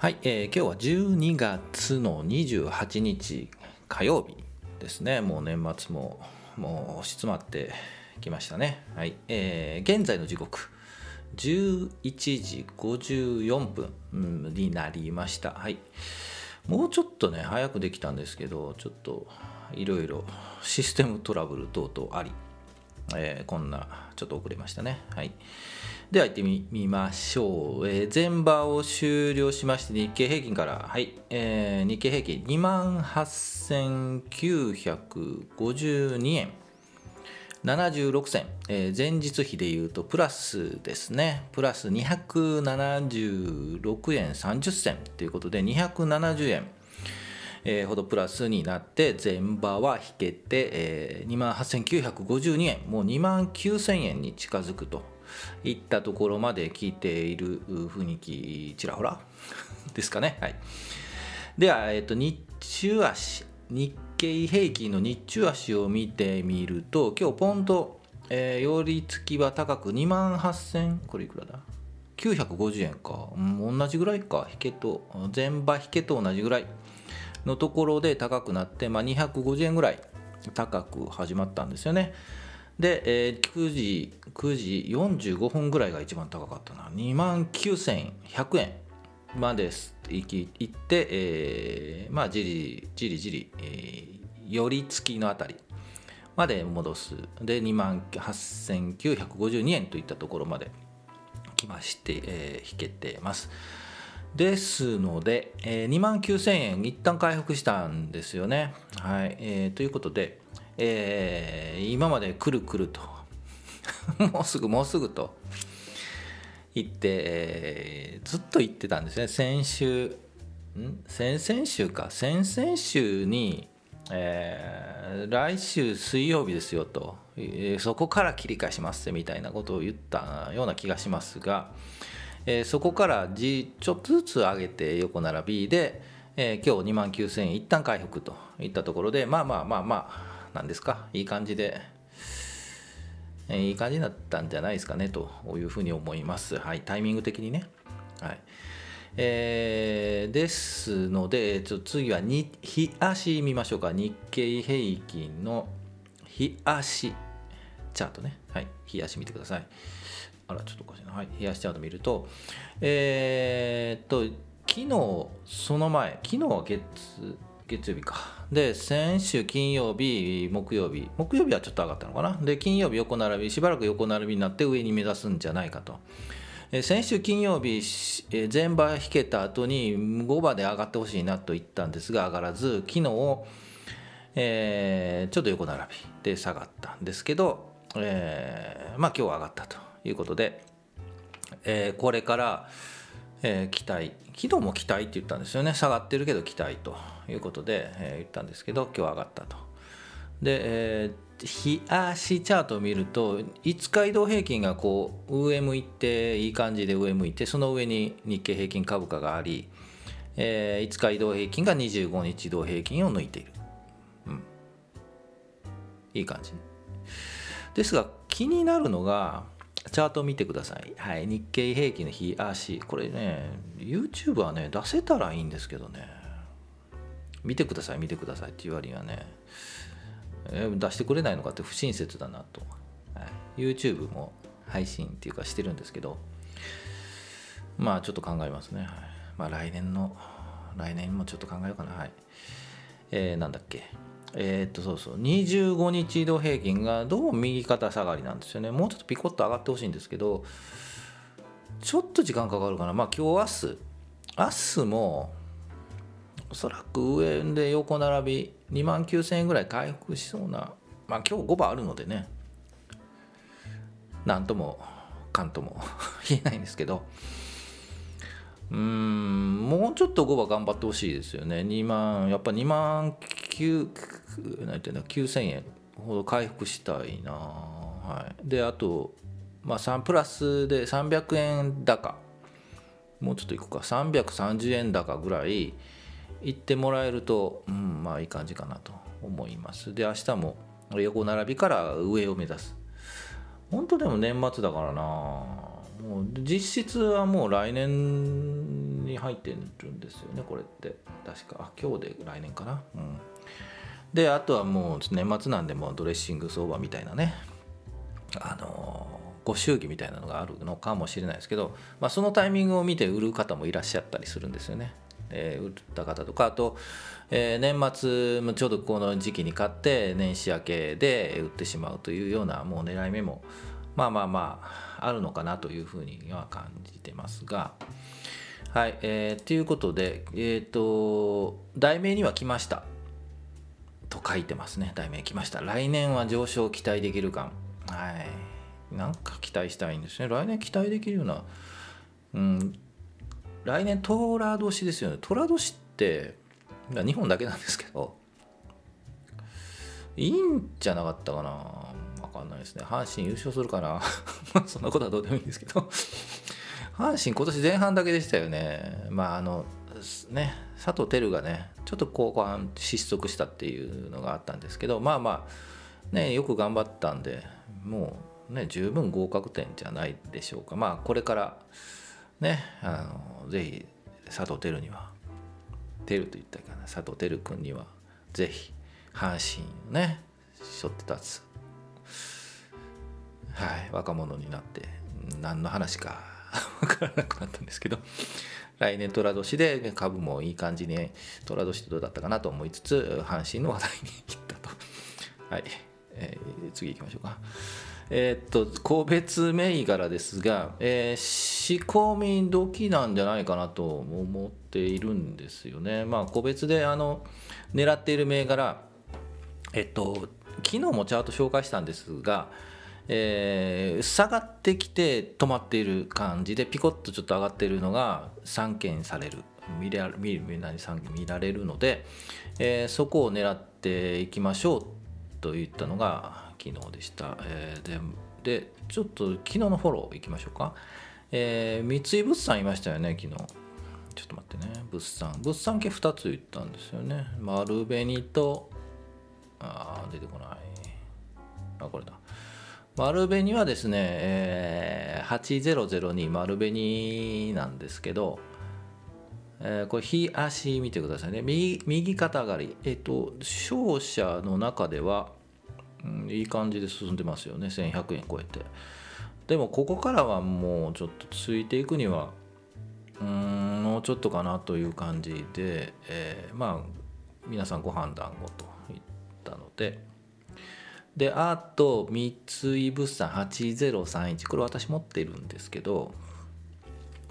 はい、えー、今日は12月の28日火曜日ですね。もう年末ももう押し詰まってきましたね。はい、えー、現在の時刻11時54分になりました。はい。もうちょっとね、早くできたんですけど、ちょっといろいろシステムトラブル等々あり、えー、こんなちょっと遅れましたね。はい。では行ってみましょう。えー、前場を終了しまして日経平均から、はい、えー、日経平均。2万8952円。76銭、えー、前日比でいうとプラスですね、プラス276円。30銭ということで270円。えー、ほどプラスになって前場は引けて、えー、28,952円。もう2万9000円に近づくと。いったところまで来ている雰囲気ちらほら？ですかね。はい、では、えっと、日中足、日経平均の日中足を見てみると、今日ポンと、えー、寄り付きは高く2万8000、これいくらだ？950円か、うん、同じぐらいか、引けと、前場引けと同じぐらいのところで高くなって、まあ、250円ぐらい高く始まったんですよね。で、えー、9時9時45分ぐらいが一番高かったな。2万9100円まで行き行って、えー、まあじりじりじり、えー、寄り付きのあたりまで戻す。で2万8952円といったところまで来まして、えー、引けてます。ですので、えー、2万9000円一旦回復したんですよね。はい、えー、ということでえー、今までくるくると。もうすぐもうすぐと。言って、えー、ずっと言ってたんですね。先週ん？先々週か。先々週に、えー、来週水曜日ですよと、えー、そこから切り返しますみたいなことを言ったような気がしますが、えー、そこからじちょっとずつ上げて横並びで、えー、今日2万9000円一旦回復といったところでまあまあまあまあ何ですか？いい感じで、えー、いい感じだったんじゃないですかねというふうに思います。はい、タイミング的にね。はい。えー、ですので、ちょ次は日足見ましょうか。日経平均の日足チャートね。はい、日足見てください。あら、ちょっとおかしいな。はい、日足チャート見ると、えー、っと、昨日、その前、昨日は月、月曜日か。で、先週金曜日、木曜日、木曜日はちょっと上がったのかな。で、金曜日横並び、しばらく横並びになって上に目指すんじゃないかと。え先週金曜日、え前場引けた後に5場で上がってほしいなと言ったんですが、上がらず、昨日、えー、ちょっと横並びで下がったんですけど、えー、まあ今日は上がったということで、えー、これから、え、期待昨日も期待って言ったんですよね下がってるけど期待ということで、えー、言ったんですけど今日上がったとで、えー、日足チャートを見ると5日移動平均がこう上向いていい感じで上向いてその上に日経平均株価があり、えー、5日移動平均が25日移動平均を抜いている、うん、いい感じですが気になるのがチャートを見てください。はい、日経平均の日足。これね、YouTube はね、出せたらいいんですけどね。見てください、見てくださいって言われにはね、えー、出してくれないのかって不親切だなと。はい、YouTube も配信っていうかしてるんですけど、まあちょっと考えますね。はい、まあ来年の、来年もちょっと考えようかな。はい。えー、なんだっけ。えー、っとそうそう25日移動平均がどうも右肩下がりなんですよねもうちょっとピコッと上がってほしいんですけどちょっと時間かかるかなまあ今日明日明日もおそらく上で横並び2万9000円ぐらい回復しそうなまあ今日5番あるのでね。なんともかんとも 言えないんですけど。うんもうちょっと5番頑張ってほしいですよね。2万やっぱ2万9なんていうの9000円ほど回復したいな。はい。であとまあ3プラスで300円高。もうちょっといくか。330円高ぐらい行ってもらえるとうんまあいい感じかなと思います。で明日も横並びから上を目指す。本当でも年末だからな。もう実質はもう来年に入ってるんですよねこれって。確か。あ今日で来年かな。うん。であとはもう年末なんでもドレッシング相場みたいなね。あのご祝儀みたいなのがあるのかもしれないですけど、まあ、そのタイミングを見て売る方もいらっしゃったりするんですよね。えー、売った方とかあと、えー、年末もちょうどこの時期に買って年始明けで売ってしまうというようなもう狙い目もまあまあまああるのかなというふうには感じてますが。はい、えー、ということで、えっ、ー、と、題名には来ました。と書いてますね。題名来ました。来年は上昇期待できるか。はい。なんか期待したいんですね。来年期待できるような、うん、来年、トラ年ですよね。トラ年って、日本だけなんですけど、いいんじゃなかったかな。わかんないですね。阪神優勝するかな。そんなことはどうでもいいんですけど。阪神今年前半だけでしたよね。まああのね佐藤輝がねちょっと後半失速したっていうのがあったんですけどまあまあねよく頑張ったんでもうね十分合格点じゃないでしょうかまあこれからねあのぜひ佐藤輝には輝と言ったかな佐藤輝君にはぜひ阪神をね背負って立つはい若者になって何の話か 分からなくなったんですけど来年寅年で株もいい感じに寅年ってどうだったかなと思いつつ阪神の話題にいったと。はい、えー、次行きましょうか。えー、っと個別銘柄ですが、えー、仕込み時なんじゃないかなと思っているんですよね。まあ個別であの狙っている銘柄えっと昨日もチャート紹介したんですがえー、下がってきて止まっている感じでピコッとちょっと上がっているのが散見される。見ら見見見られるので、えー、そこを狙っていきましょうといったのが昨日でした、えー、ででちょっと昨日のフォローいきましょうか、えー、三井物産いましたよね昨日。ちょっと待ってね。物産。物産系2つ言ったんですよね。丸紅とあ出てこない。あこれだ。丸紅はですね、えー、8002丸紅なんですけど、えー、これ日足見てくださいね。右右肩上がり。えっ、ー、と商社の中では、うん、いい感じで進んでますよね。1100円超えて。でもここからはもうちょっとついていくにはうんもうちょっとかなという感じで、えー、まあ皆さんご判断をと言ったので。であと三井物産8031これ私持ってるんですけど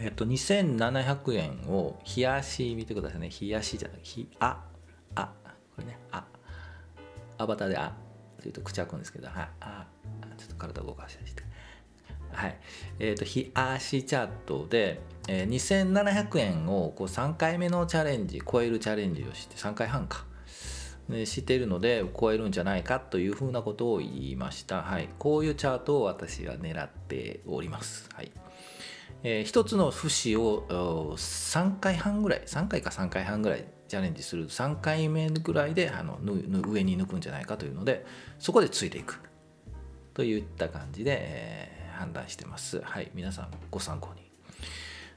えっと2700円を冷やし見てくださいね。冷やしじゃない。ひああ。これね。あ。アバターであ。というと口開くんですけど。はい。あちょっと体動かしたりして。はい。えっ、ー、と冷やしチャートで、えー、2700円をこう3回目のチャレンジ超えるチャレンジをして3回半か。ねしているので超えるんじゃないかというふうなことを言いました、はい、こういうチャートを私は狙っております、はい。えー、一つの節を3回半ぐらい3回か3回半ぐらいチャレンジすると3回目ぐらいであの上に抜くんじゃないかというのでそこでついていく。といった感じで、えー、判断してます。はい皆さんご参考に。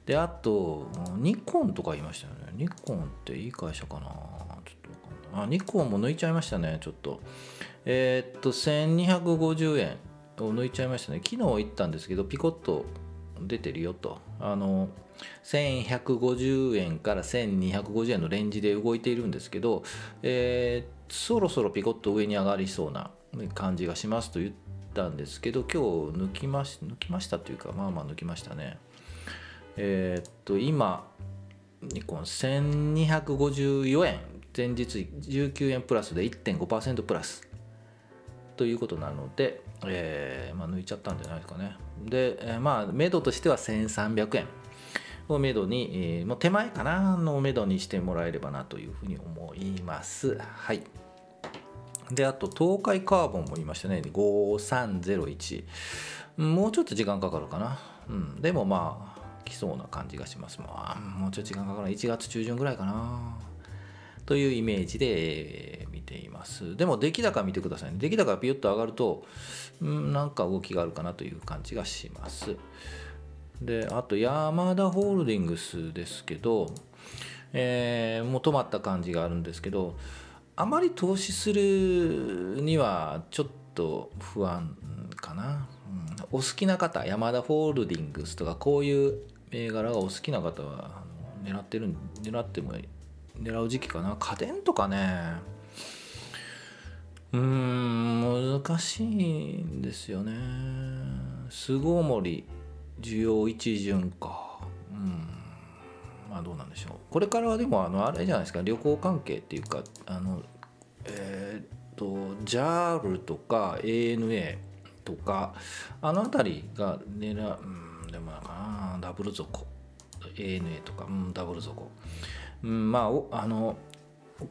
であとニコンとか言いましたよね。ニコンっていい会社かな。ちょっとわかんない。あニコンも抜いちゃいましたねちょっと。えー、っと1250円を抜いちゃいましたね。昨日行ったんですけどピコッと出てるよと。あの1150円から1250円のレンジで動いているんですけど、えー、そろそろピコッと上に上がりそうな感じがしますと言ったんですけど今日抜きまし抜きましたというかまあまあ抜きましたねえー、っと今ニコン1254円前日19円プラスで1.5%プラスということなので、えー、まあ、抜いちゃったんじゃないですかね。で、えー、まあ、目処としては1300円をめどに、えー、もう手前かなのめどにしてもらえればなというふうに思います。はい。で、あと、東海カーボンも言いましたね。5301。もうちょっと時間かかるかな。うん。でもまあ、来そうな感じがします。まあ、もうちょっと時間かかる。1月中旬ぐらいかな。というイメージで見ています。でも出来高見てくださいね。出来高がピュッと上がると、んなんか動きがあるかなという感じがします。であとヤマダホールディングスですけど、えー、もう止まった感じがあるんですけどあまり投資するにはちょっと不安かな、うん、お好きな方ヤマダホールディングスとかこういう銘柄がお好きな方は狙ってる狙っても狙う時期かな。家電とかね。うん難しいんですよね。巣ごもり需要一巡か。うん。まあどうなんでしょう。これからはでもあのあれじゃないですか旅行関係っていうかあのえっ、と JAL とか ANA とかあの辺りが狙うんでもなんかなダブル底 ANA とか、うん、ダブル底、うん、まああの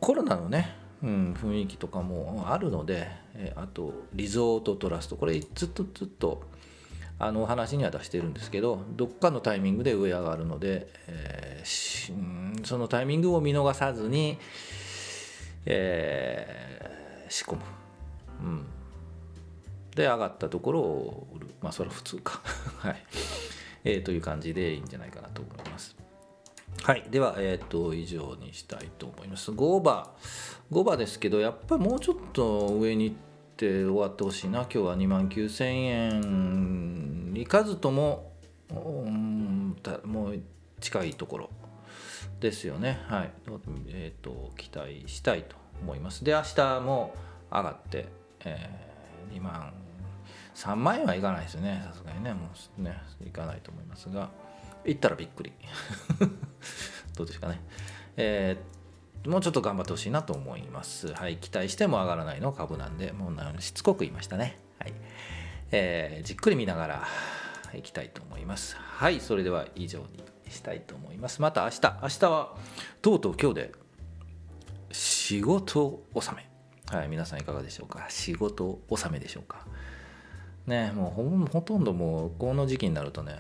コロナのねうん、雰囲気とかもあるので、えあとリゾートトラスト。これずっとずっとあのお話には出してるんですけどどっかのタイミングで上上がるので、えー、そのタイミングを見逃さずに、えー、仕込む、うん、で上がったところを売る。まあそれは普通か。はい、えー、という感じでいいんじゃないかなと思います。はい。では、えーと、以上にしたいと思います。5オーバー。5番ですけどやっぱりもうちょっと上に行って終わってほしいな。今日は2万9000円。いかずとも、う、もう近いところ。ですよね。はい、えーと、期待したいと思います。で明日も上がって、えー、2万3万円はいかないですよね。さすがにね。もうねいかないと思いますが。行ったらびっくり。どうですかね。えー、もうちょっと頑張ってほしいなと思います。はい、期待しても上がらないの株なんで、もうしつこく言いましたね。はい。えー、じっくり見ながらいきたいと思います。はい、それでは以上にしたいと思います。また明日、明日はとうとう今日で仕事納め。はい、皆さんいかがでしょうか？仕事納めでしょうか？ねもうほとんどもうこの時期になるとね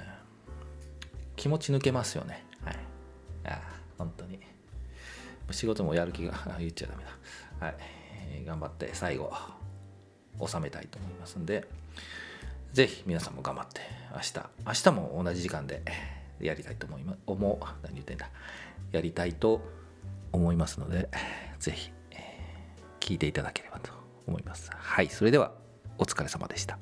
気持ち抜けますよねはいあ本当に仕事もやる気が 言っちゃダメだ。はい、頑張って最後収めたいと思いますんでぜひ皆さんも頑張って明日明日も同じ時間でやりたいと思います。思う何言ってんだ。やりたいと思いますのでぜひ、えー、聞いていただければと思います。はい。それではお疲れ様でした。